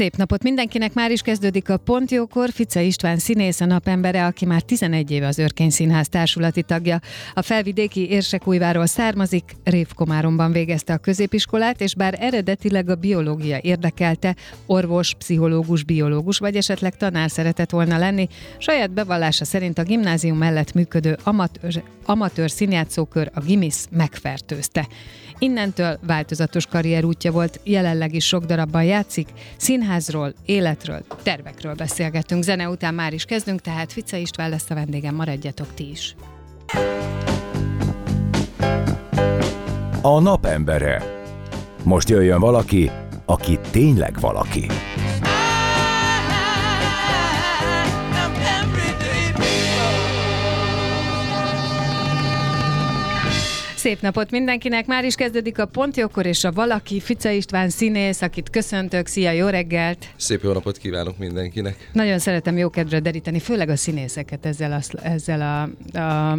Szép napot mindenkinek, már is kezdődik a Pontjókor. Fice István színész, a napembere, aki már 11 éve az Örkény Színház társulati tagja. A felvidéki Érsekújváról származik, Révkomáromban végezte a középiskolát, és bár eredetileg a biológia érdekelte, orvos, pszichológus, biológus, vagy esetleg tanár szeretett volna lenni, saját bevallása szerint a gimnázium mellett működő amatőr, amatőr színjátszókör, a Gimis megfertőzte. Innentől változatos karrierútja volt, jelenleg is sok darabban játszik, színházról, életről, tervekről beszélgetünk. Zene után már is kezdünk, tehát Fica István lesz a vendégem, maradjatok ti is. A napembere. Most jöjjön valaki, aki tényleg valaki. Szép napot mindenkinek! Már is kezdődik a Pontjókor és a Valaki, Fica István színész, akit köszöntök. Szia, jó reggelt! Szép jó napot kívánok mindenkinek! Nagyon szeretem jókedvre deríteni, főleg a színészeket ezzel a, ezzel a, a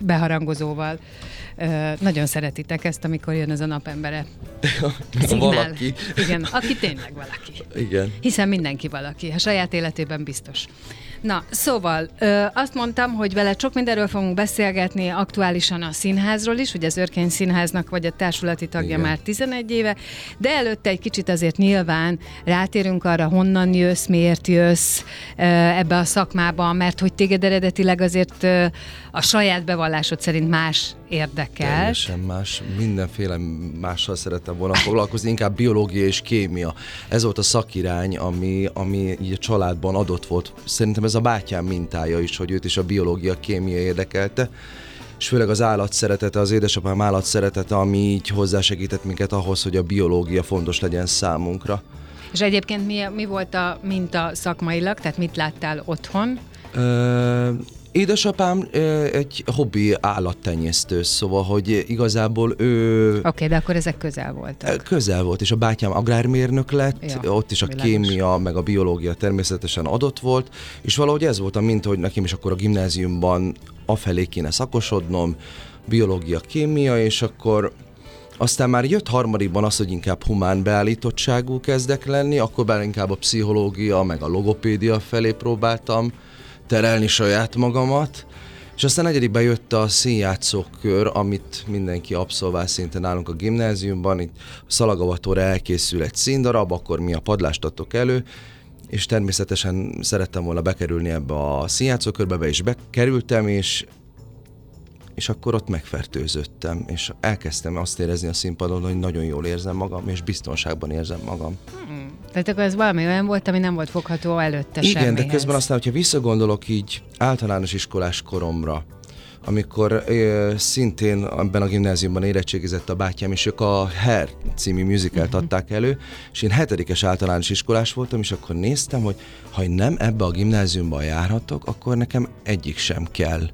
beharangozóval. nagyon szeretitek ezt, amikor jön ez a napembere. Szignál. valaki. Igen, aki tényleg valaki. Igen. Hiszen mindenki valaki, a saját életében biztos. Na, szóval ö, azt mondtam, hogy vele sok mindenről fogunk beszélgetni, aktuálisan a színházról is, ugye az Örkény Színháznak vagy a társulati tagja Igen. már 11 éve, de előtte egy kicsit azért nyilván rátérünk arra, honnan jössz, miért jössz ö, ebbe a szakmába, mert hogy téged eredetileg azért ö, a saját bevallásod szerint más érdekel. Teljesen más, mindenféle mással szerettem volna foglalkozni, inkább biológia és kémia. Ez volt a szakirány, ami, ami így a családban adott volt. Szerintem ez a bátyám mintája is, hogy őt is a biológia, kémia érdekelte és főleg az állat szeretete, az édesapám állat szeretete, ami így hozzásegített minket ahhoz, hogy a biológia fontos legyen számunkra. És egyébként mi, mi volt a minta szakmailag, tehát mit láttál otthon? Ö, Édesapám egy hobbi állattenyésztő, szóval, hogy igazából ő... Oké, okay, de akkor ezek közel voltak. Közel volt, és a bátyám agrármérnök lett, ja, ott is a világos. kémia, meg a biológia természetesen adott volt, és valahogy ez volt a mint, hogy nekem is akkor a gimnáziumban afelé kéne szakosodnom, biológia, kémia, és akkor aztán már jött harmadikban az, hogy inkább humán beállítottságú kezdek lenni, akkor már inkább a pszichológia, meg a logopédia felé próbáltam terelni saját magamat, és aztán negyedikben jött a színjátszókör, amit mindenki abszolvál szinte nálunk a gimnáziumban. Itt a Szalagavatóra elkészül egy színdarab, akkor mi a padlást adtok elő, és természetesen szerettem volna bekerülni ebbe a színjátszókörbe, be is bekerültem, és és akkor ott megfertőzöttem, és elkezdtem azt érezni a színpadon, hogy nagyon jól érzem magam, és biztonságban érzem magam. Hmm. Tehát akkor ez valami olyan volt, ami nem volt fogható előtte Igen, semmihez. de közben aztán, hogyha visszagondolok így általános iskolás koromra, amikor ö, szintén ebben a gimnáziumban érettségizett a bátyám, és ők a Hair című musicalt uh-huh. adták elő, és én hetedikes általános iskolás voltam, és akkor néztem, hogy ha nem ebbe a gimnáziumban járhatok, akkor nekem egyik sem kell.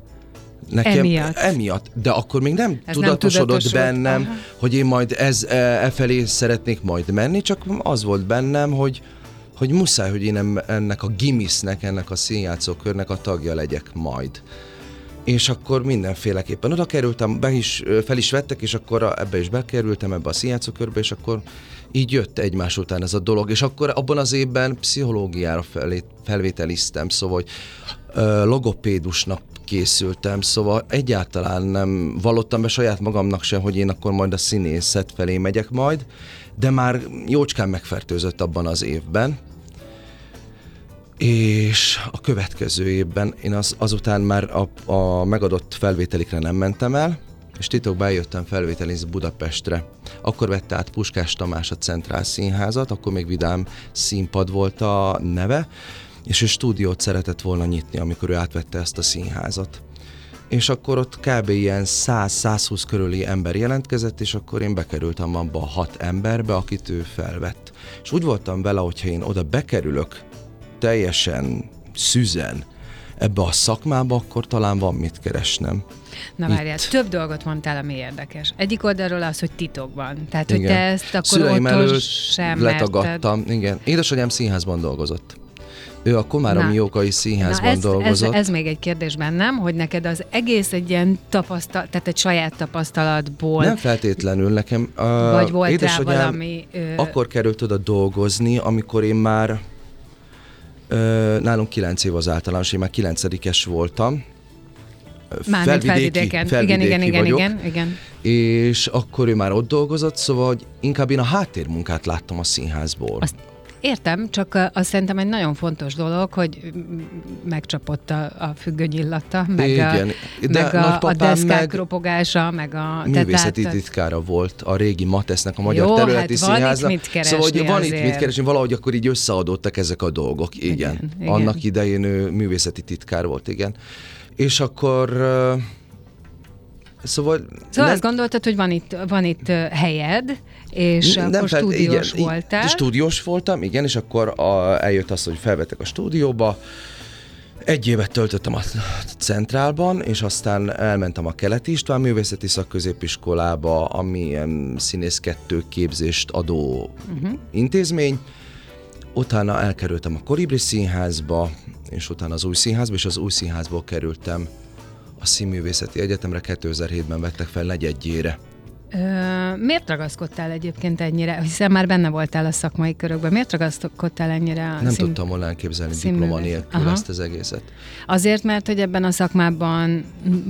Nekem emiatt. emiatt. De akkor még nem ez tudatosodott nem bennem, Aha. hogy én majd ez e, e felé szeretnék majd menni, csak az volt bennem, hogy hogy muszáj, hogy én ennek a gimisnek, ennek a színjátszókörnek a tagja legyek majd. És akkor mindenféleképpen oda kerültem, be is, fel is vettek, és akkor ebbe is bekerültem, ebbe a színjátszókörbe, és akkor így jött egymás után ez a dolog. És akkor abban az évben pszichológiára felé, felvételiztem, szóval hogy logopédusnak készültem, szóval egyáltalán nem vallottam be saját magamnak sem, hogy én akkor majd a színészet felé megyek majd, de már jócskán megfertőzött abban az évben, és a következő évben én az, azután már a, a megadott felvételikre nem mentem el, és titokban eljöttem felvételizni Budapestre. Akkor vette át Puskás Tamás a Centrál Színházat, akkor még Vidám Színpad volt a neve, és ő stúdiót szeretett volna nyitni, amikor ő átvette ezt a színházat. és akkor ott kb. ilyen 100-120 körüli ember jelentkezett, és akkor én bekerültem abba a hat emberbe, akit ő felvett. És úgy voltam vele, hogyha én oda bekerülök teljesen szüzen ebbe a szakmába, akkor talán van mit keresnem. Na várjál, több dolgot mondtál, ami érdekes. Egyik oldalról az, hogy titokban. Tehát, igen. hogy te ezt akkor Szüleim otthon sem letagadtam. Merted. Igen. Édesanyám színházban dolgozott. Ő a Komáromi Jókai Színházban Na ez, dolgozott. Ez, ez még egy kérdés bennem, hogy neked az egész egy ilyen tapasztalat, tehát egy saját tapasztalatból. Nem feltétlenül nekem. Uh, vagy volt rá valami... Uh, akkor került oda dolgozni, amikor én már uh, nálunk kilenc év az általános, én már kilencedikes voltam. Már felvidéki, felvidéken. felvidéki igen, igen, vagyok, igen, igen. És akkor ő már ott dolgozott, szóval hogy inkább én a háttérmunkát láttam a színházból. Azt Értem, csak azt szerintem egy nagyon fontos dolog, hogy megcsapott a, a függöny illata, meg, Igen, a, de meg a, a deszkák meg ropogása, meg a... Művészeti tehát, titkára volt a régi Matesznek, a Magyar Jó, Területi hát Színháznak. Van itt Szóval, hogy van itt mit keresni, valahogy akkor így összeadottak ezek a dolgok, igen. igen, igen. Annak idején ő művészeti titkár volt, igen. És akkor Szóval, szóval nem... azt gondoltad, hogy van itt, van itt helyed, és nem, akkor fel, stúdiós igen, voltál. Stúdiós voltam, igen, és akkor a, eljött az, hogy felvettek a stúdióba, egy évet töltöttem a Centrálban, és aztán elmentem a Keleti István Művészeti Szakközépiskolába, ami ilyen színész kettő képzést adó uh-huh. intézmény. Utána elkerültem a Kolibri Színházba, és utána az Új Színházba, és az Új Színházból kerültem a Színművészeti Egyetemre 2007-ben vettek fel negyedjére. Ö, miért ragaszkodtál egyébként ennyire, hiszen már benne voltál a szakmai körökben, miért ragaszkodtál ennyire? A Nem szín... tudtam volna elképzelni színművész. diploma nélkül Aha. ezt az egészet. Azért, mert hogy ebben a szakmában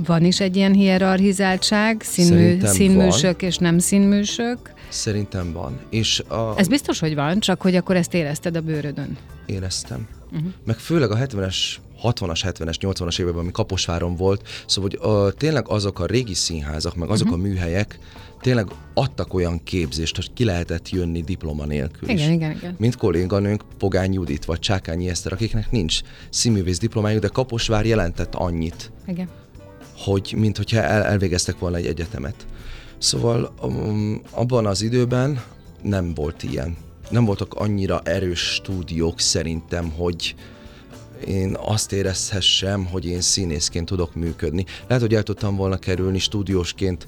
van is egy ilyen hierarchizáltság, színmű, színműsök van. és nem színműsök. Szerintem van. És a... Ez biztos, hogy van, csak hogy akkor ezt érezted a bőrödön. Éreztem. Uh-huh. Meg főleg a 70-es 60-as, 70-es, 80-as években, ami Kaposváron volt, szóval hogy uh, tényleg azok a régi színházak, meg azok uh-huh. a műhelyek tényleg adtak olyan képzést, hogy ki lehetett jönni diploma nélkül igen, is. Igen, igen. Mint kolléganőnk Pogány Judit vagy Csákányi Eszter, akiknek nincs színművész diplomájuk, de Kaposvár jelentett annyit, igen. hogy mint hogyha el, elvégeztek volna egy egyetemet. Szóval um, abban az időben nem volt ilyen. Nem voltak annyira erős stúdiók szerintem, hogy, én azt érezhessem, hogy én színészként tudok működni. Lehet, hogy el tudtam volna kerülni stúdiósként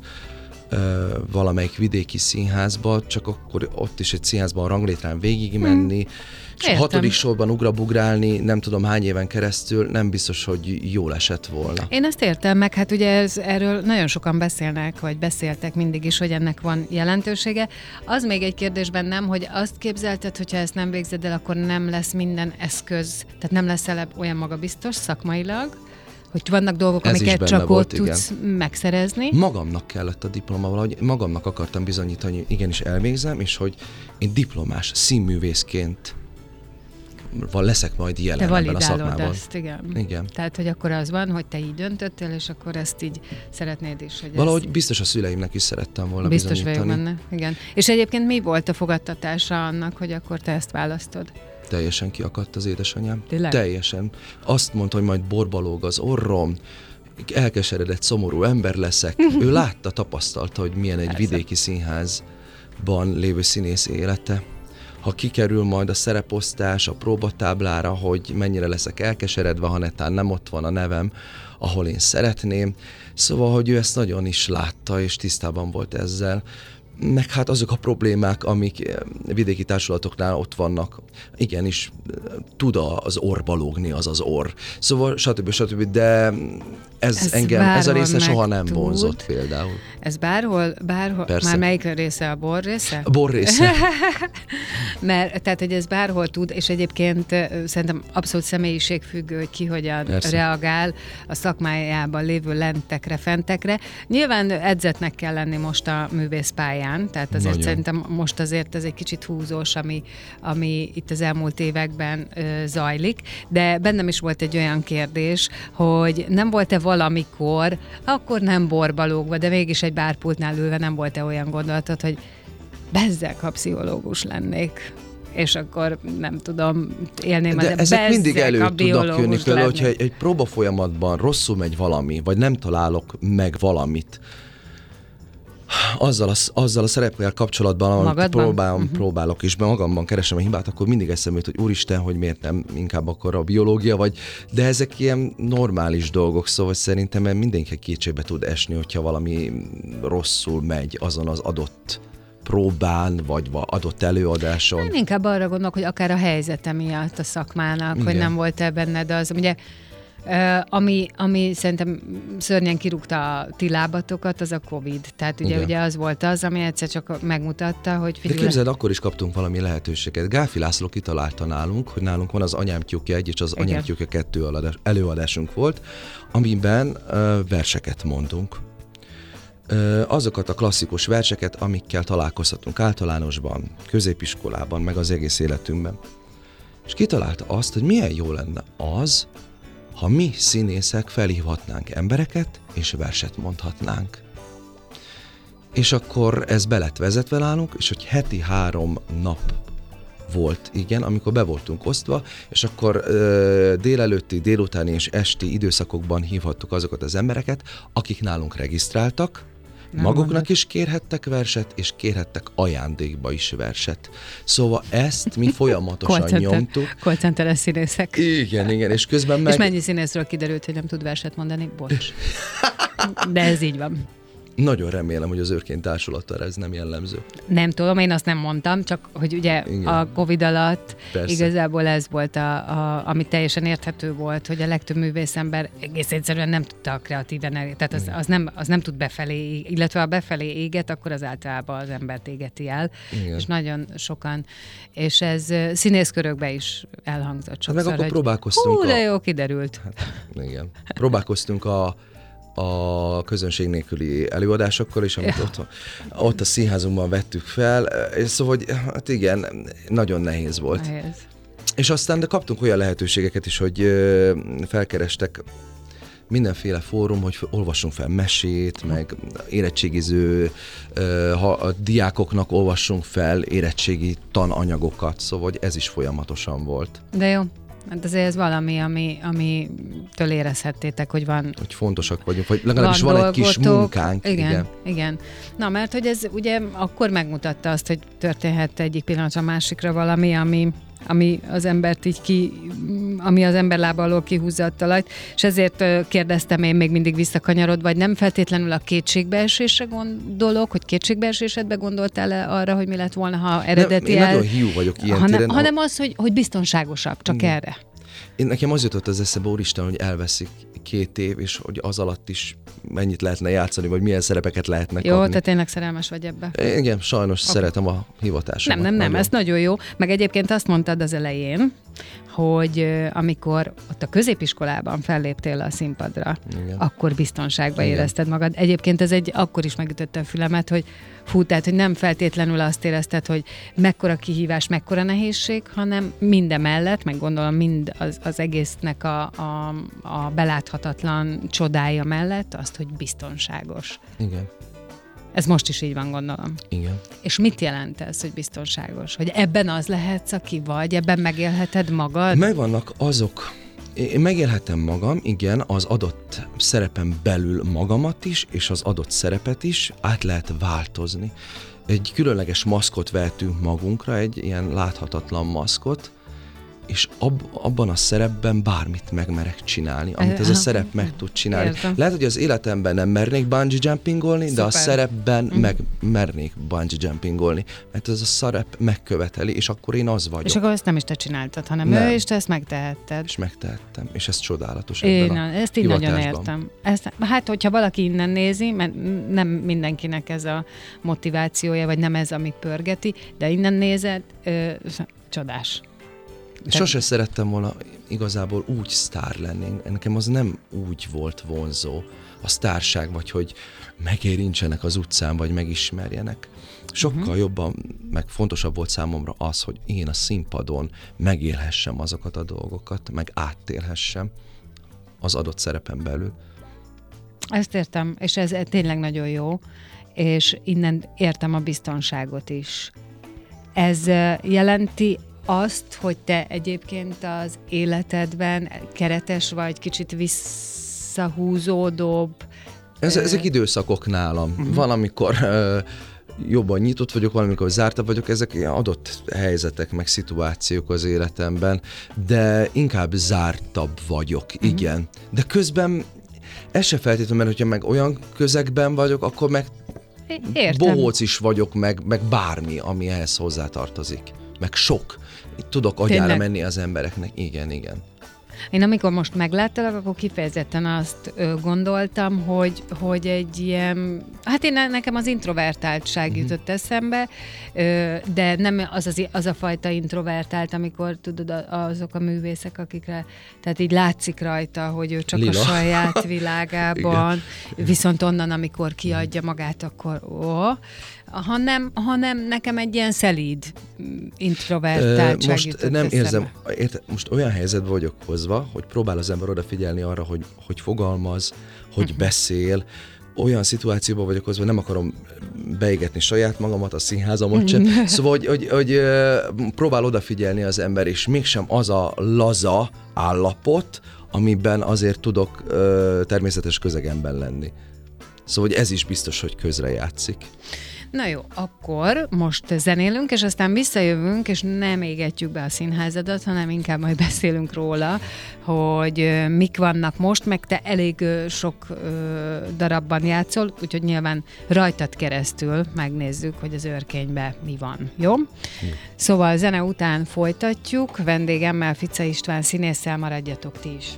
valamelyik vidéki színházba, csak akkor ott is egy színházban a ranglétrán végigmenni, hmm. és Értem. a hatodik sorban ugrabugrálni, nem tudom hány éven keresztül, nem biztos, hogy jól esett volna. Én ezt értem, meg hát ugye ez, erről nagyon sokan beszélnek, vagy beszéltek mindig is, hogy ennek van jelentősége. Az még egy kérdés bennem, hogy azt képzelted, hogyha ezt nem végzed el, akkor nem lesz minden eszköz, tehát nem leszel olyan magabiztos szakmailag, hogy vannak dolgok, Ez amiket csak volt, ott igen. tudsz megszerezni. Magamnak kellett a diploma, valahogy magamnak akartam bizonyítani, hogy igenis elvégzem, és hogy én diplomás színművészként van, leszek majd jelen te ebben a szakmában. ezt, igen. igen. Tehát, hogy akkor az van, hogy te így döntöttél, és akkor ezt így szeretnéd is. Hogy Valahogy ez... biztos a szüleimnek is szerettem volna Biztos vagyok benne, igen. És egyébként mi volt a fogadtatása annak, hogy akkor te ezt választod? Teljesen kiakadt az édesanyám. Tényleg? Teljesen. Azt mondta, hogy majd borbalóg az orrom, elkeseredett, szomorú ember leszek. ő látta, tapasztalta, hogy milyen egy Persze. vidéki színházban lévő színész élete. Ha kikerül majd a szereposztás a próbatáblára, hogy mennyire leszek elkeseredve, ha netán nem ott van a nevem, ahol én szeretném. Szóval, hogy ő ezt nagyon is látta, és tisztában volt ezzel meg hát azok a problémák, amik eh, vidéki társulatoknál ott vannak. Igenis, tud az orba lógni az az orr. Szóval stb. stb. De ez, ez engem, ez a része soha nem tud. vonzott például. Ez bárhol, bárhol, Persze. már melyik része a bor része? A bor része. Mert, tehát, hogy ez bárhol tud, és egyébként szerintem abszolút személyiségfüggő, hogy ki hogyan Persze. reagál a szakmájában lévő lentekre, fentekre. Nyilván edzetnek kell lenni most a művészpályán, tehát azért Nagyon. szerintem most azért ez egy kicsit húzós, ami, ami itt az elmúlt években ö, zajlik, de bennem is volt egy olyan kérdés, hogy nem volt-e valamikor, akkor nem borbalógva, de mégis egy bárpultnál ülve nem volt-e olyan gondolatod, hogy bezzek, ha pszichológus lennék? és akkor nem tudom, élném De az ezek mindig elő tudnak jönni például, hogyha egy, egy próba folyamatban rosszul megy valami, vagy nem találok meg valamit, azzal a, azzal a szerepkel kapcsolatban, amit próbálom, uh-huh. próbálok, és be magamban keresem a hibát, akkor mindig eszembe jut, hogy úristen, hogy miért nem inkább akkor a biológia, vagy, de ezek ilyen normális dolgok, szóval szerintem mindenki kétségbe tud esni, hogyha valami rosszul megy azon az adott próbán, vagy adott előadáson. Én inkább arra gondolok, hogy akár a helyzete miatt a szakmának, Igen. hogy nem volt-e benned az, ugye ami, ami szerintem szörnyen kirúgta a ti lábatokat, az a Covid. Tehát ugye, ugye az volt az, ami egyszer csak megmutatta, hogy figyelj. De képzeld, akkor is kaptunk valami lehetőséget. Gáfi László kitalálta nálunk, hogy nálunk van az Anyám tyúkja egy és az Igen. Anyám tyúkja kettő előadásunk volt, amiben verseket mondunk azokat a klasszikus verseket, amikkel találkozhatunk általánosban, középiskolában, meg az egész életünkben. És kitalálta azt, hogy milyen jó lenne az, ha mi színészek felhívhatnánk embereket, és verset mondhatnánk. És akkor ez be lett vezetve nálunk, és hogy heti három nap volt, igen, amikor be voltunk osztva, és akkor ö, délelőtti, délutáni és esti időszakokban hívhattuk azokat az embereket, akik nálunk regisztráltak, nem Maguknak mondod. is kérhettek verset, és kérhettek ajándékba is verset. Szóval ezt mi folyamatosan nyomtuk. Call színészek. Igen, igen, és közben meg... És mennyi színészről kiderült, hogy nem tud verset mondani? Bocs. De ez így van. Nagyon remélem, hogy az őrként társulattal ez nem jellemző. Nem tudom, én azt nem mondtam, csak hogy ugye Igen. a Covid alatt Persze. igazából ez volt, a, a, ami teljesen érthető volt, hogy a legtöbb művészember egész egyszerűen nem tudta a kreatíven, tehát az, az, nem, az nem tud befelé, illetve ha befelé éget, akkor az általában az embert égeti el. Igen. És nagyon sokan, és ez színészkörökbe is elhangzott sokszor. Hát meg akkor hogy, próbálkoztunk. Hú, de jó, kiderült. Hát, igen. Próbálkoztunk a a közönség nélküli előadásokkal is, amit ja. ott, ott a színházunkban vettük fel, szóval, hogy hát igen, nagyon nehéz volt. Nehéz. És aztán de kaptunk olyan lehetőségeket is, hogy felkerestek mindenféle fórum, hogy olvassunk fel mesét, meg érettségiző, ha a diákoknak olvassunk fel érettségi tananyagokat, szóval hogy ez is folyamatosan volt. De jó, Hát azért ez valami, ami, ami től érezhettétek, hogy van... Hogy fontosak vagyunk, vagy legalábbis van, van egy kis munkánk. Igen, igen, igen. Na, mert hogy ez ugye akkor megmutatta azt, hogy történhet egyik pillanatra másikra valami, ami, ami az embert így ki, ami az ember lába alól kihúzza a talajt, és ezért kérdeztem én még mindig visszakanyarod, vagy nem feltétlenül a kétségbeesésre gondolok, hogy kétségbeesésedbe gondoltál-e arra, hogy mi lett volna, ha eredeti nem, Én nagyon hiú vagyok ilyen hanem, téren, hanem az, hogy, hogy biztonságosabb, csak Igen. erre. Én nekem az jutott az eszembe, úristen, hogy elveszik két év, és hogy az alatt is mennyit lehetne játszani, vagy milyen szerepeket lehetne Jó, kapni. te tényleg szerelmes vagy ebbe. Igen, sajnos okay. szeretem a hivatásomat. Nem, nem, nem, nagyon. ez nagyon jó. Meg egyébként azt mondtad az elején, hogy amikor ott a középiskolában felléptél a színpadra, Igen. akkor biztonságban Igen. érezted magad. Egyébként ez egy, akkor is megütötte a fülemet, hogy fú, tehát, hogy nem feltétlenül azt érezted, hogy mekkora kihívás, mekkora nehézség, hanem minden mellett, meg gondolom mind az, az egésznek a, a, a beláthatatlan csodája mellett azt, hogy biztonságos. Igen. Ez most is így van, gondolom. Igen. És mit jelent ez, hogy biztonságos? Hogy ebben az lehetsz, aki vagy, ebben megélheted magad? Megvannak azok, én megélhetem magam, igen, az adott szerepen belül magamat is, és az adott szerepet is át lehet változni. Egy különleges maszkot vehetünk magunkra, egy ilyen láthatatlan maszkot, és ab, abban a szerepben bármit megmerek csinálni, amit ez a szerep meg tud csinálni. Értem. Lehet, hogy az életemben nem mernék bungee jumpingolni, Szuper. de a szerepben mm. meg mernék bungee jumpingolni, mert ez a szerep megköveteli, és akkor én az vagyok. És akkor ezt nem is te csináltad, hanem nem. ő, és te ezt megtehetted. És megtehettem, és ez csodálatos én, ebben a Ezt így nagyon értem. Ezt, hát, hogyha valaki innen nézi, mert nem mindenkinek ez a motivációja, vagy nem ez, ami pörgeti, de innen nézed, ö, csodás. Te... Sose szerettem volna igazából úgy sztár lenni. Nekem az nem úgy volt vonzó a sztárság, vagy hogy megérintsenek az utcán, vagy megismerjenek. Sokkal uh-huh. jobban, meg fontosabb volt számomra az, hogy én a színpadon megélhessem azokat a dolgokat, meg áttélhessem az adott szerepen belül. Ezt értem, és ez tényleg nagyon jó, és innen értem a biztonságot is Ez jelenti azt, hogy te egyébként az életedben keretes vagy, kicsit visszahúzódóbb? Ez, ezek időszakok nálam. Uh-huh. Van, amikor uh, jobban nyitott vagyok, valamikor zártabb vagyok, ezek ilyen adott helyzetek, meg szituációk az életemben, de inkább zártabb vagyok, uh-huh. igen. De közben ez se feltétlenül, mert hogyha meg olyan közegben vagyok, akkor meg Értem. bohóc is vagyok, meg, meg bármi, ami ehhez hozzátartozik. Meg sok. Tudok agyára Tényleg? menni az embereknek. Igen, igen. Én amikor most megláttalak, akkor kifejezetten azt gondoltam, hogy, hogy egy ilyen, hát én nekem az introvertáltság uh-huh. jutott eszembe, de nem az, az, az a fajta introvertált, amikor tudod, azok a művészek, akikre, tehát így látszik rajta, hogy ő csak Lila. a saját világában, viszont onnan, amikor kiadja magát, akkor ó, hanem, hanem nekem egy ilyen szelíd introvertáltság Most nem érzem, érte, most olyan helyzetben vagyok hozva, hogy próbál az ember odafigyelni arra, hogy, hogy fogalmaz, hogy uh-huh. beszél, olyan szituációban vagyok hozva, nem akarom beégetni saját magamat, a színházamat sem. Mhm. Szóval, hogy, hogy, hogy próbál odafigyelni az ember, és mégsem az a laza állapot, amiben azért tudok természetes közegemben lenni. Szóval, hogy ez is biztos, hogy közre játszik. Na jó, akkor most zenélünk, és aztán visszajövünk, és nem égetjük be a színházadat, hanem inkább majd beszélünk róla, hogy mik vannak most, meg te elég sok darabban játszol, úgyhogy nyilván rajtad keresztül megnézzük, hogy az őrkényben mi van, jó? Hm. Szóval zene után folytatjuk, vendégemmel Fica István színésszel maradjatok ti is.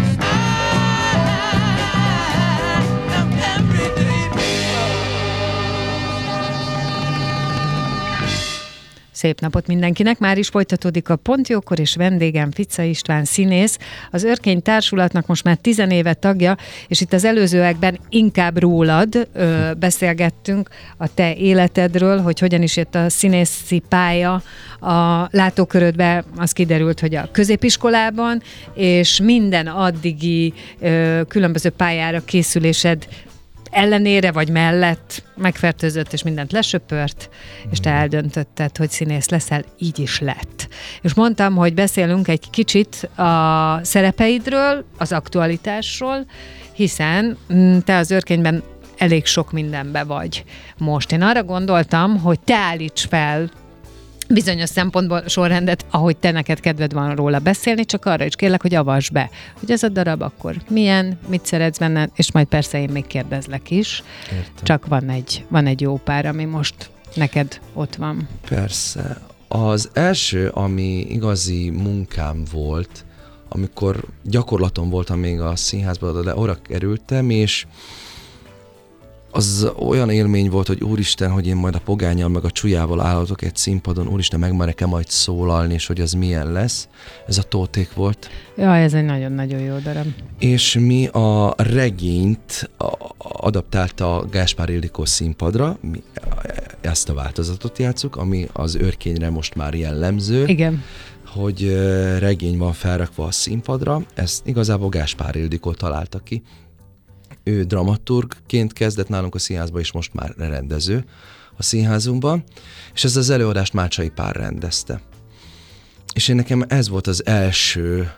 Szép napot mindenkinek! Már is folytatódik a Pontjókor, és vendégem Fica István színész. Az Örkény Társulatnak most már tizenéve tagja, és itt az előzőekben inkább rólad ö, beszélgettünk a te életedről, hogy hogyan is jött a színészi pálya a látókörödbe. Az kiderült, hogy a középiskolában, és minden addigi ö, különböző pályára készülésed ellenére vagy mellett megfertőzött, és mindent lesöpört, és te eldöntötted, hogy színész leszel, így is lett. És mondtam, hogy beszélünk egy kicsit a szerepeidről, az aktualitásról, hiszen mm, te az őrkényben elég sok mindenbe vagy most. Én arra gondoltam, hogy te állíts fel bizonyos szempontból sorrendet, ahogy te neked kedved van róla beszélni, csak arra is kérlek, hogy avas be, hogy ez a darab akkor milyen, mit szeretsz benne, és majd persze én még kérdezlek is. Értem. Csak van egy, van egy jó pár, ami most neked ott van. Persze. Az első, ami igazi munkám volt, amikor gyakorlatom voltam még a színházban, de oda kerültem, és az olyan élmény volt, hogy úristen, hogy én majd a pogányal meg a csujával állhatok egy színpadon, úristen, megmerek-e majd szólalni, és hogy az milyen lesz. Ez a tóték volt. Ja, ez egy nagyon-nagyon jó darab. És mi a regényt adaptálta Gáspár Ildikó színpadra, mi ezt a változatot játszuk, ami az őrkényre most már jellemző. Igen hogy regény van felrakva a színpadra, ezt igazából Gáspár Ildikó találta ki, ő dramaturgként kezdett nálunk a színházba, és most már rendező a színházunkban, és ez az előadást Mácsai Pár rendezte. És én nekem ez volt az első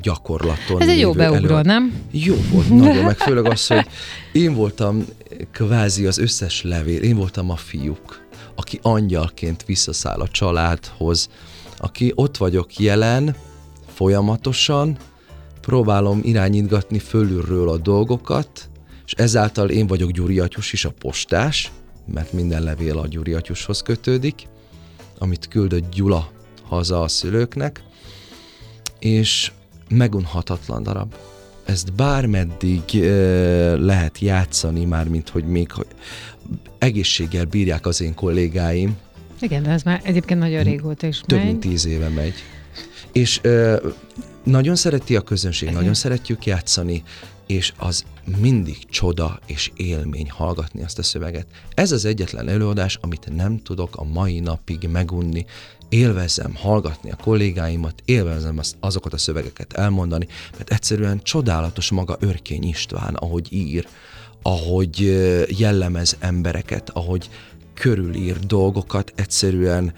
gyakorlaton. Ez egy jó beugró, elő... nem? Jó volt, nagyon, meg főleg az, hogy én voltam kvázi az összes levél, én voltam a fiúk, aki angyalként visszaszáll a családhoz, aki ott vagyok jelen, folyamatosan, próbálom irányítgatni fölülről a dolgokat, és ezáltal én vagyok Gyuri Atyus is, a postás, mert minden levél a Gyuri Atyushoz kötődik, amit küldött Gyula haza a szülőknek, és megunhatatlan darab. Ezt bármeddig e, lehet játszani, már mint hogy még hogy egészséggel bírják az én kollégáim. Igen, de ez már egyébként nagyon régóta is Több megy. mint tíz éve megy. És e, nagyon szereti a közönség, Igen. nagyon szeretjük játszani, és az mindig csoda és élmény hallgatni azt a szöveget. Ez az egyetlen előadás, amit nem tudok a mai napig megunni. Élvezem hallgatni a kollégáimat, élvezem azt, azokat a szövegeket elmondani, mert egyszerűen csodálatos maga Örkény István, ahogy ír, ahogy jellemez embereket, ahogy körülír dolgokat, egyszerűen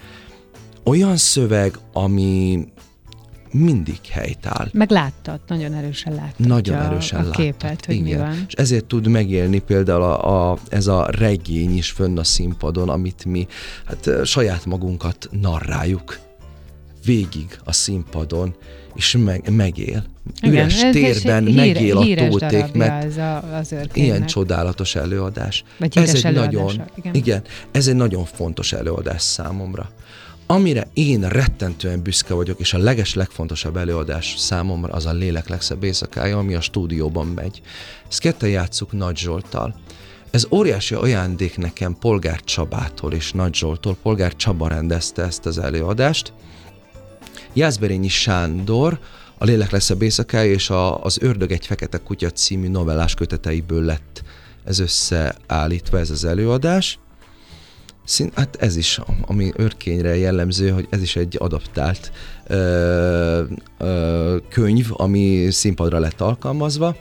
olyan szöveg, ami mindig helytáll. Meg láttad, nagyon erősen láttad. Nagyon erősen a, a képet, hogy igen. mi van. És ezért tud megélni például a, a, ez a regény is fönn a színpadon, amit mi hát saját magunkat narráljuk végig a színpadon, és meg, megél. Igen, Üres térben híre, megél a tóték, mert az a, az ilyen csodálatos előadás. Vagy ez egy nagyon, igen. igen, ez egy nagyon fontos előadás számomra. Amire én rettentően büszke vagyok, és a leges legfontosabb előadás számomra az a lélek legszebb éjszakája, ami a stúdióban megy. Ezt ketten játsszuk Nagy Zsolttal. Ez óriási ajándék nekem Polgár Csabától és Nagy Zsoltól. Polgár Csaba rendezte ezt az előadást. Jászberényi Sándor, a Lélek legszebb éjszakája és a, az Ördög egy fekete kutya című novellás köteteiből lett ez összeállítva ez az előadás. Szín, hát ez is, ami örkényre jellemző, hogy ez is egy adaptált ö, ö, könyv, ami színpadra lett alkalmazva.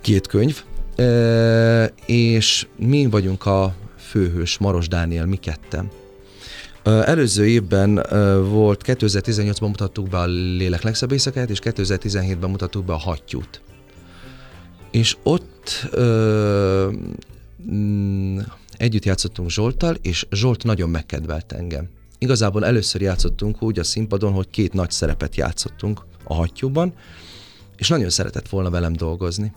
Két könyv. Ö, és mi vagyunk a főhős, Maros Dániel, mi ketten. Előző évben volt, 2018-ban mutattuk be a Lélek legszebb éjszakáját, és 2017-ben mutattuk be a Hattyút. És ott ö, Együtt játszottunk Zsolttal, és Zsolt nagyon megkedvelt engem. Igazából először játszottunk úgy a színpadon, hogy két nagy szerepet játszottunk a hattyúban, és nagyon szeretett volna velem dolgozni.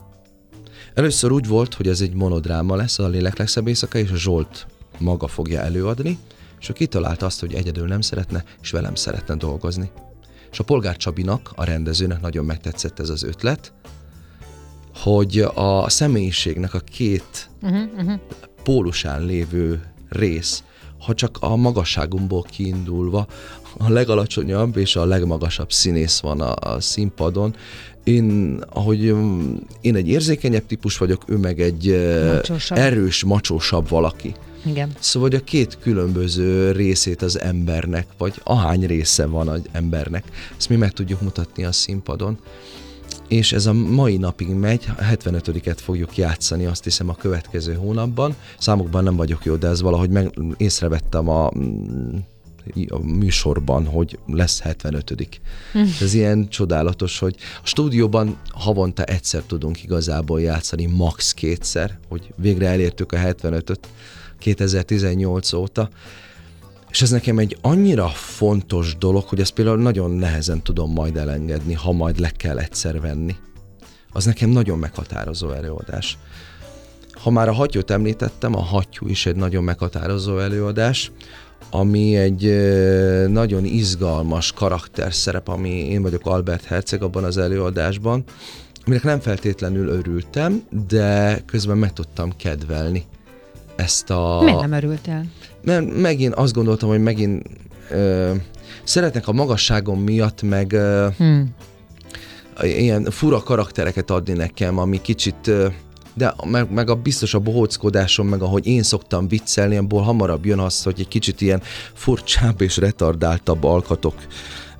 Először úgy volt, hogy ez egy monodráma lesz, a Lélek legszebb éjszaka, és a Zsolt maga fogja előadni, és ő kitalálta azt, hogy egyedül nem szeretne, és velem szeretne dolgozni. És a Polgár Csabinak, a rendezőnek nagyon megtetszett ez az ötlet, hogy a személyiségnek a két uh-huh, uh-huh pólusán lévő rész, ha csak a magasságunkból kiindulva, a legalacsonyabb és a legmagasabb színész van a, a színpadon. Én, ahogy én egy érzékenyebb típus vagyok, ő meg egy macsósabb. erős, macsósabb valaki. Igen. Szóval hogy a két különböző részét az embernek, vagy ahány része van az embernek, ezt mi meg tudjuk mutatni a színpadon és ez a mai napig megy, a 75-et fogjuk játszani, azt hiszem a következő hónapban. Számokban nem vagyok jó, de ez valahogy meg észrevettem a, a műsorban, hogy lesz 75 hm. Ez ilyen csodálatos, hogy a stúdióban havonta egyszer tudunk igazából játszani, max. kétszer, hogy végre elértük a 75-öt 2018 óta, és ez nekem egy annyira fontos dolog, hogy ezt például nagyon nehezen tudom majd elengedni, ha majd le kell egyszer venni. Az nekem nagyon meghatározó előadás. Ha már a hattyút említettem, a hattyú is egy nagyon meghatározó előadás, ami egy nagyon izgalmas karakterszerep, ami én vagyok Albert Herceg abban az előadásban, aminek nem feltétlenül örültem, de közben meg tudtam kedvelni ezt a... Miért nem örültél? Mert megint azt gondoltam, hogy megint ö, szeretnek a magasságom miatt, meg ö, hmm. ilyen fura karaktereket adni nekem, ami kicsit ö, de meg, meg a biztos a bohóckodásom, meg ahogy én szoktam viccelni, abból hamarabb jön az, hogy egy kicsit ilyen furcsább és retardáltabb alkatok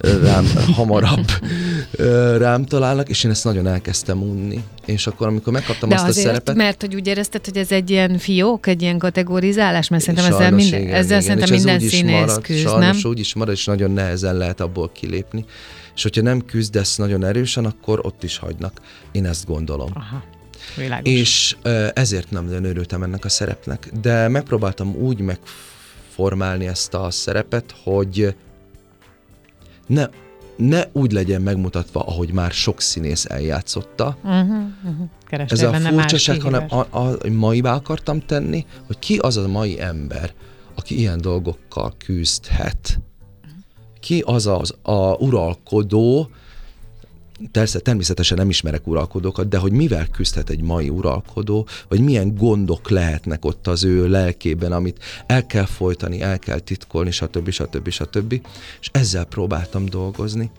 rám hamarabb rám találnak, és én ezt nagyon elkezdtem unni. És akkor, amikor megkaptam De azt azért, a szerepet... mert hogy úgy érezted, hogy ez egy ilyen fiók, egy ilyen kategorizálás, mert szerintem ezzel, minden, igen, ezzel igen. szerintem minden színész marad, küzd, sajnos nem? úgy is marad, és nagyon nehezen lehet abból kilépni. És hogyha nem küzdesz nagyon erősen, akkor ott is hagynak. Én ezt gondolom. Aha. Világos. És ezért nem nagyon örültem ennek a szerepnek. De megpróbáltam úgy megformálni ezt a szerepet, hogy ne, ne úgy legyen megmutatva, ahogy már sok színész eljátszotta. Uh-huh, uh-huh. Ez a furcsaság, hanem a, a, a maivá akartam tenni, hogy ki az a mai ember, aki ilyen dolgokkal küzdhet. Ki az az a uralkodó, Persze, természetesen nem ismerek uralkodókat, de hogy mivel küzdhet egy mai uralkodó, vagy milyen gondok lehetnek ott az ő lelkében, amit el kell folytani, el kell titkolni, stb. stb. stb. És ezzel próbáltam dolgozni.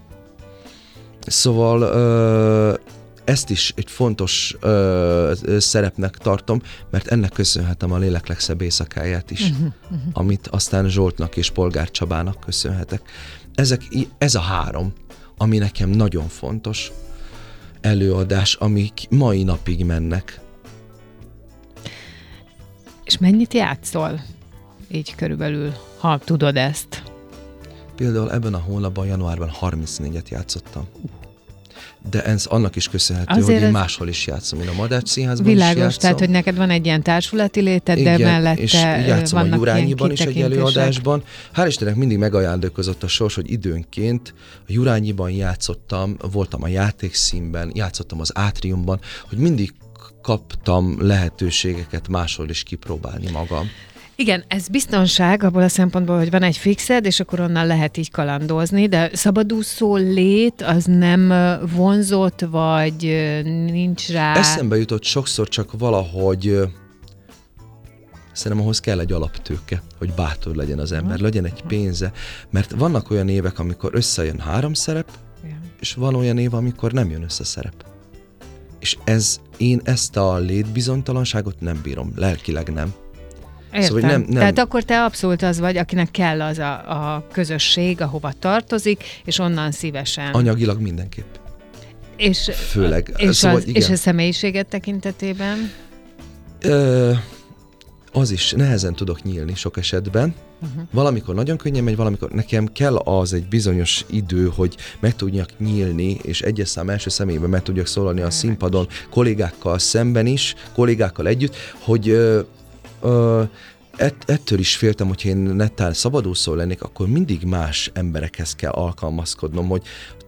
Szóval ö, ezt is egy fontos ö, szerepnek tartom, mert ennek köszönhetem a lélek legszebb éjszakáját is, uh-huh, uh-huh. amit aztán Zsoltnak és Polgár Csabának köszönhetek. Ezek, ez a három, ami nekem nagyon fontos előadás, amik mai napig mennek. És mennyit játszol? Így körülbelül, ha tudod ezt. Például ebben a hónapban, januárban 34-et játszottam. De ez annak is köszönhető, Azért hogy én máshol is játszom. Én a Madács Színházban Világos, is játszom. tehát hogy neked van egy ilyen társulati léted, Igen, de mellette és játszom a Jurányiban is egy előadásban. Hál' Istennek mindig megajándékozott a sors, hogy időnként a Jurányiban játszottam, voltam a játékszínben, játszottam az átriumban, hogy mindig kaptam lehetőségeket máshol is kipróbálni magam. Igen, ez biztonság abból a szempontból, hogy van egy fixed, és akkor onnan lehet így kalandozni, de szabadúszó lét az nem vonzott, vagy nincs rá... Eszembe jutott sokszor csak valahogy Szerintem ahhoz kell egy alaptőke, hogy bátor legyen az ember, legyen egy pénze, mert vannak olyan évek, amikor összejön három szerep, és van olyan év, amikor nem jön össze szerep. És ez, én ezt a létbizonytalanságot nem bírom, lelkileg nem. Értem. Szóval, nem, nem... Tehát akkor te abszolút az vagy, akinek kell az a, a közösség, ahova tartozik, és onnan szívesen. Anyagilag mindenképp. És, Főleg. És, szóval, az, és a személyiséget tekintetében? Ö, az is, nehezen tudok nyílni sok esetben. Uh-huh. Valamikor nagyon könnyen megy, valamikor nekem kell az egy bizonyos idő, hogy meg tudjak nyílni, és egyes szám első személyben meg tudjak szólalni a színpadon, kollégákkal szemben is, kollégákkal együtt, hogy ö, ett, ettől is féltem, hogy én nettán szabadúszó lennék, akkor mindig más emberekhez kell alkalmazkodnom, hogy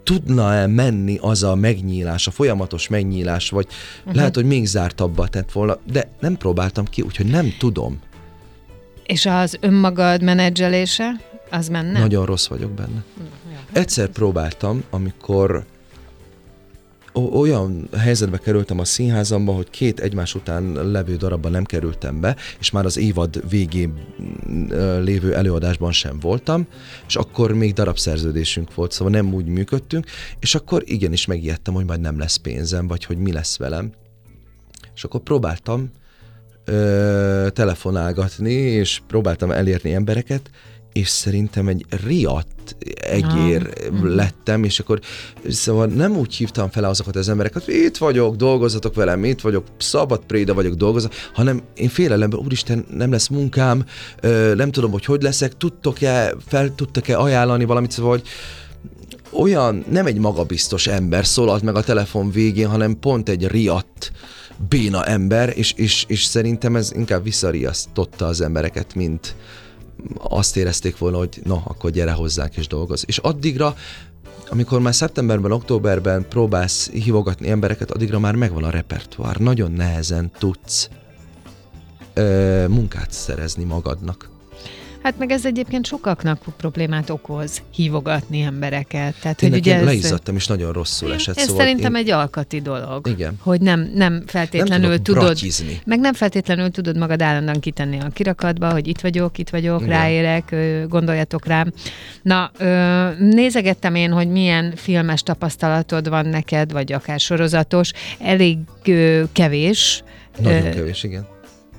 tudna-e menni az a megnyílás, a folyamatos megnyílás, vagy uh-huh. lehet, hogy még zártabba tett volna, de nem próbáltam ki, úgyhogy nem tudom. És az önmagad menedzselése, az menne? Nagyon rossz vagyok benne. Egyszer próbáltam, amikor olyan helyzetbe kerültem a színházamba, hogy két egymás után levő darabban nem kerültem be, és már az évad végén lévő előadásban sem voltam, és akkor még darabszerződésünk volt, szóval nem úgy működtünk, és akkor igenis megijedtem, hogy majd nem lesz pénzem, vagy hogy mi lesz velem. És akkor próbáltam ö, telefonálgatni, és próbáltam elérni embereket, és szerintem egy riadt egér ah. lettem, és akkor szóval nem úgy hívtam fel azokat az embereket, hogy itt vagyok, dolgozatok velem, itt vagyok, szabad préda vagyok, dolgozat, hanem én félelemben, úristen, nem lesz munkám, nem tudom, hogy hogy leszek, tudtok-e, fel tudtak-e ajánlani valamit, szóval, hogy olyan, nem egy magabiztos ember szólalt meg a telefon végén, hanem pont egy riadt, béna ember, és, és, és szerintem ez inkább visszariasztotta az embereket, mint, azt érezték volna, hogy na, akkor gyere hozzánk és dolgoz. És addigra, amikor már szeptemberben, októberben próbálsz hívogatni embereket, addigra már megvan a repertoár. Nagyon nehezen tudsz ö, munkát szerezni magadnak. Hát meg ez egyébként sokaknak problémát okoz hívogatni embereket. Tehát, én hogy ugye ez... leizzadtam, és nagyon rosszul én, esett. Ez szóval szerintem én... egy alkati dolog. Igen. Hogy nem, nem feltétlenül nem tudod, bratizni. meg nem feltétlenül tudod magad állandóan kitenni a kirakatba, hogy itt vagyok, itt vagyok, Igen. ráérek, gondoljatok rám. Na, nézegettem én, hogy milyen filmes tapasztalatod van neked, vagy akár sorozatos, elég kevés. Nagyon kevés, igen.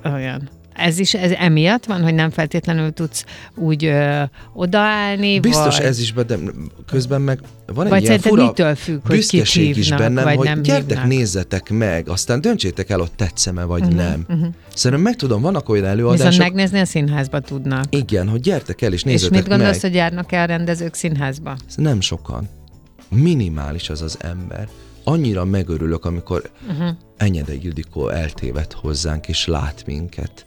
Olyan. Ez is ez emiatt van, hogy nem feltétlenül tudsz úgy ö, odaállni? Biztos vagy... ez is, de közben meg van egy vagy ilyen fura mitől függ, hogy hívnak, is bennem, vagy hogy nem gyertek, hívnak. nézzetek meg, aztán döntsétek el, hogy tetszem-e, vagy uh-huh, nem. Uh-huh. Szerintem meg tudom, vannak olyan előadások... Viszont megnézni a színházba tudnak. Igen, hogy gyertek el és nézzetek meg. És mit gondolsz, meg. hogy járnak el rendezők színházba? Nem sokan. Minimális az az ember annyira megörülök, amikor uh-huh. Enyede Ildikó eltévedt hozzánk, és lát minket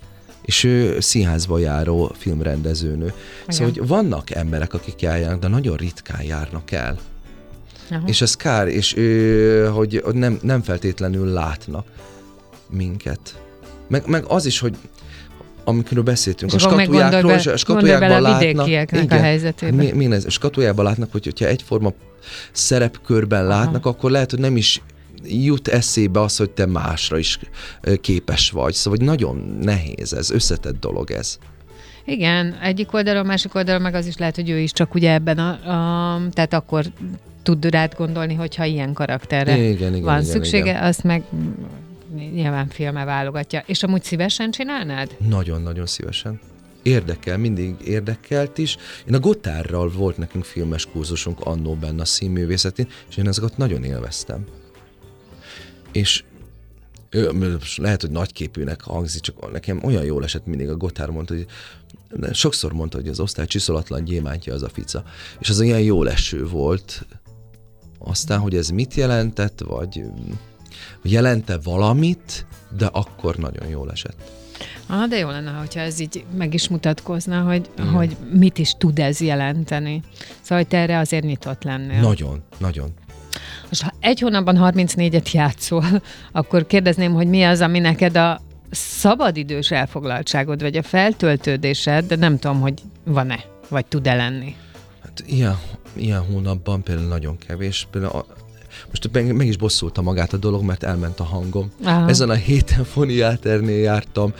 és ő színházba járó filmrendezőnő. Igen. Szóval, hogy vannak emberek, akik eljárnak, de nagyon ritkán járnak el. Aha. És ez kár, és ő, hogy nem, nem feltétlenül látnak minket. Meg, meg az is, hogy amikor beszéltünk, és a skatujákról, és a skatujákban látnak. Igen, a helyzetében. Mi, mi ez? A skatujákban látnak, hogy, hogyha egyforma szerepkörben Aha. látnak, akkor lehet, hogy nem is jut eszébe az, hogy te másra is képes vagy. Szóval hogy nagyon nehéz ez, összetett dolog ez. Igen, egyik oldalon, másik oldalon meg az is lehet, hogy ő is csak ugye ebben a, a tehát akkor tud rád gondolni, hogyha ilyen karakterre igen, igen, van igen, szüksége, igen. azt meg nyilván filme válogatja. És amúgy szívesen csinálnád? Nagyon-nagyon szívesen. Érdekel, mindig érdekelt is. Én a Gotárral volt nekünk filmes kurzusunk annó benne a színművészetén, és én ezeket nagyon élveztem. És lehet, hogy nagyképűnek hangzik, csak nekem olyan jól esett mindig a Gotár mondta, hogy sokszor mondta, hogy az osztály csiszolatlan gyémántja az a fica. És az olyan jó leső volt. Aztán, hogy ez mit jelentett, vagy jelente valamit, de akkor nagyon jól esett. Ah, de jó lenne, hogyha ez így meg is mutatkozna, hogy, mm. hogy mit is tud ez jelenteni. Szóval, hogy te erre azért nyitott lennél. Nagyon, nagyon. Most ha egy hónapban 34-et játszol, akkor kérdezném, hogy mi az, ami neked a szabadidős elfoglaltságod, vagy a feltöltődésed, de nem tudom, hogy van-e, vagy tud-e lenni. Hát ilyen, ilyen hónapban például nagyon kevés. Például most meg, meg is bosszulta magát a dolog, mert elment a hangom. Aha. Ezen a héten Foniáternél jártam,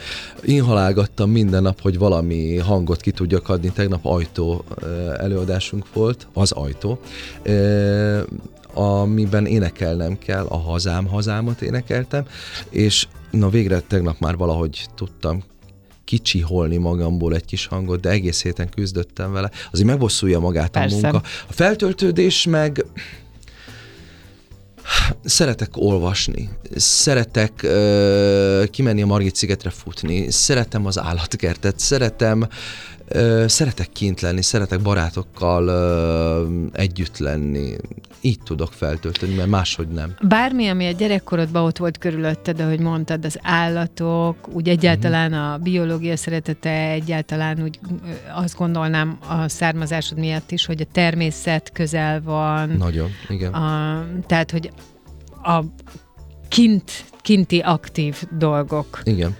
inhalálgattam minden nap, hogy valami hangot ki tudjak adni. Tegnap ajtó előadásunk volt, az ajtó amiben énekelnem kell, a hazám hazámat énekeltem, és na végre tegnap már valahogy tudtam kicsiholni magamból egy kis hangot, de egész héten küzdöttem vele. Azért megbosszulja magát Persze. a munka. A feltöltődés meg Szeretek olvasni, szeretek uh, kimenni a Margit szigetre futni, szeretem az állatkertet, szeretem uh, szeretek kint lenni, szeretek barátokkal uh, együtt lenni. Így tudok feltölteni, mert máshogy nem. Bármi, ami a gyerekkorodban ott volt körülötted, ahogy mondtad, az állatok, úgy egyáltalán a biológia szeretete, egyáltalán úgy azt gondolnám a származásod miatt is, hogy a természet közel van. Nagyon, igen. A, tehát, hogy a kint, kinti aktív dolgok. Igen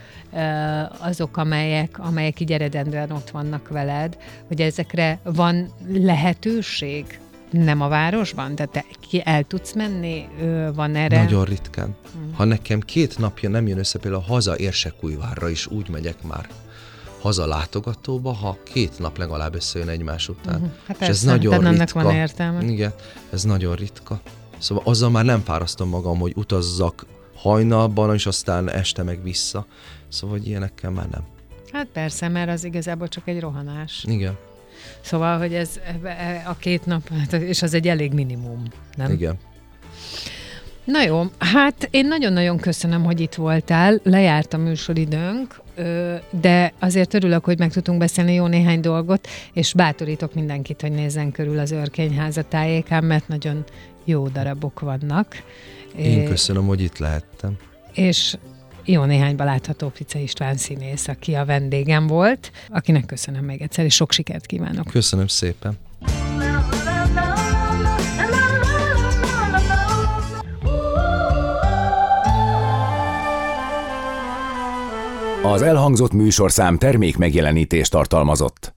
azok, amelyek, amelyek így eredendően ott vannak veled, hogy ezekre van lehetőség? Nem a városban? Tehát te ki el tudsz menni? Van erre? Nagyon ritkán. Hmm. Ha nekem két napja nem jön össze, például haza Érsekújvárra is úgy megyek már haza látogatóba, ha két nap legalább összejön egymás után. Uh-huh. Hát És ez nagyon ritka. van értelme. Igen, ez nagyon ritka. Szóval azzal már nem fárasztom magam, hogy utazzak hajnalban, és aztán este meg vissza. Szóval, hogy ilyenekkel már nem. Hát persze, mert az igazából csak egy rohanás. Igen. Szóval, hogy ez e, a két nap, hát, és az egy elég minimum, nem? Igen. Na jó, hát én nagyon-nagyon köszönöm, hogy itt voltál, lejárt a műsoridőnk, de azért örülök, hogy meg tudtunk beszélni jó néhány dolgot, és bátorítok mindenkit, hogy nézzen körül az Örkényháza tájékán, mert nagyon jó darabok vannak. Én köszönöm, hogy itt lehettem. És jó néhányban látható Pice István színész, aki a vendégem volt, akinek köszönöm még egyszer, és sok sikert kívánok. Köszönöm szépen. Az elhangzott műsorszám termék megjelenítést tartalmazott.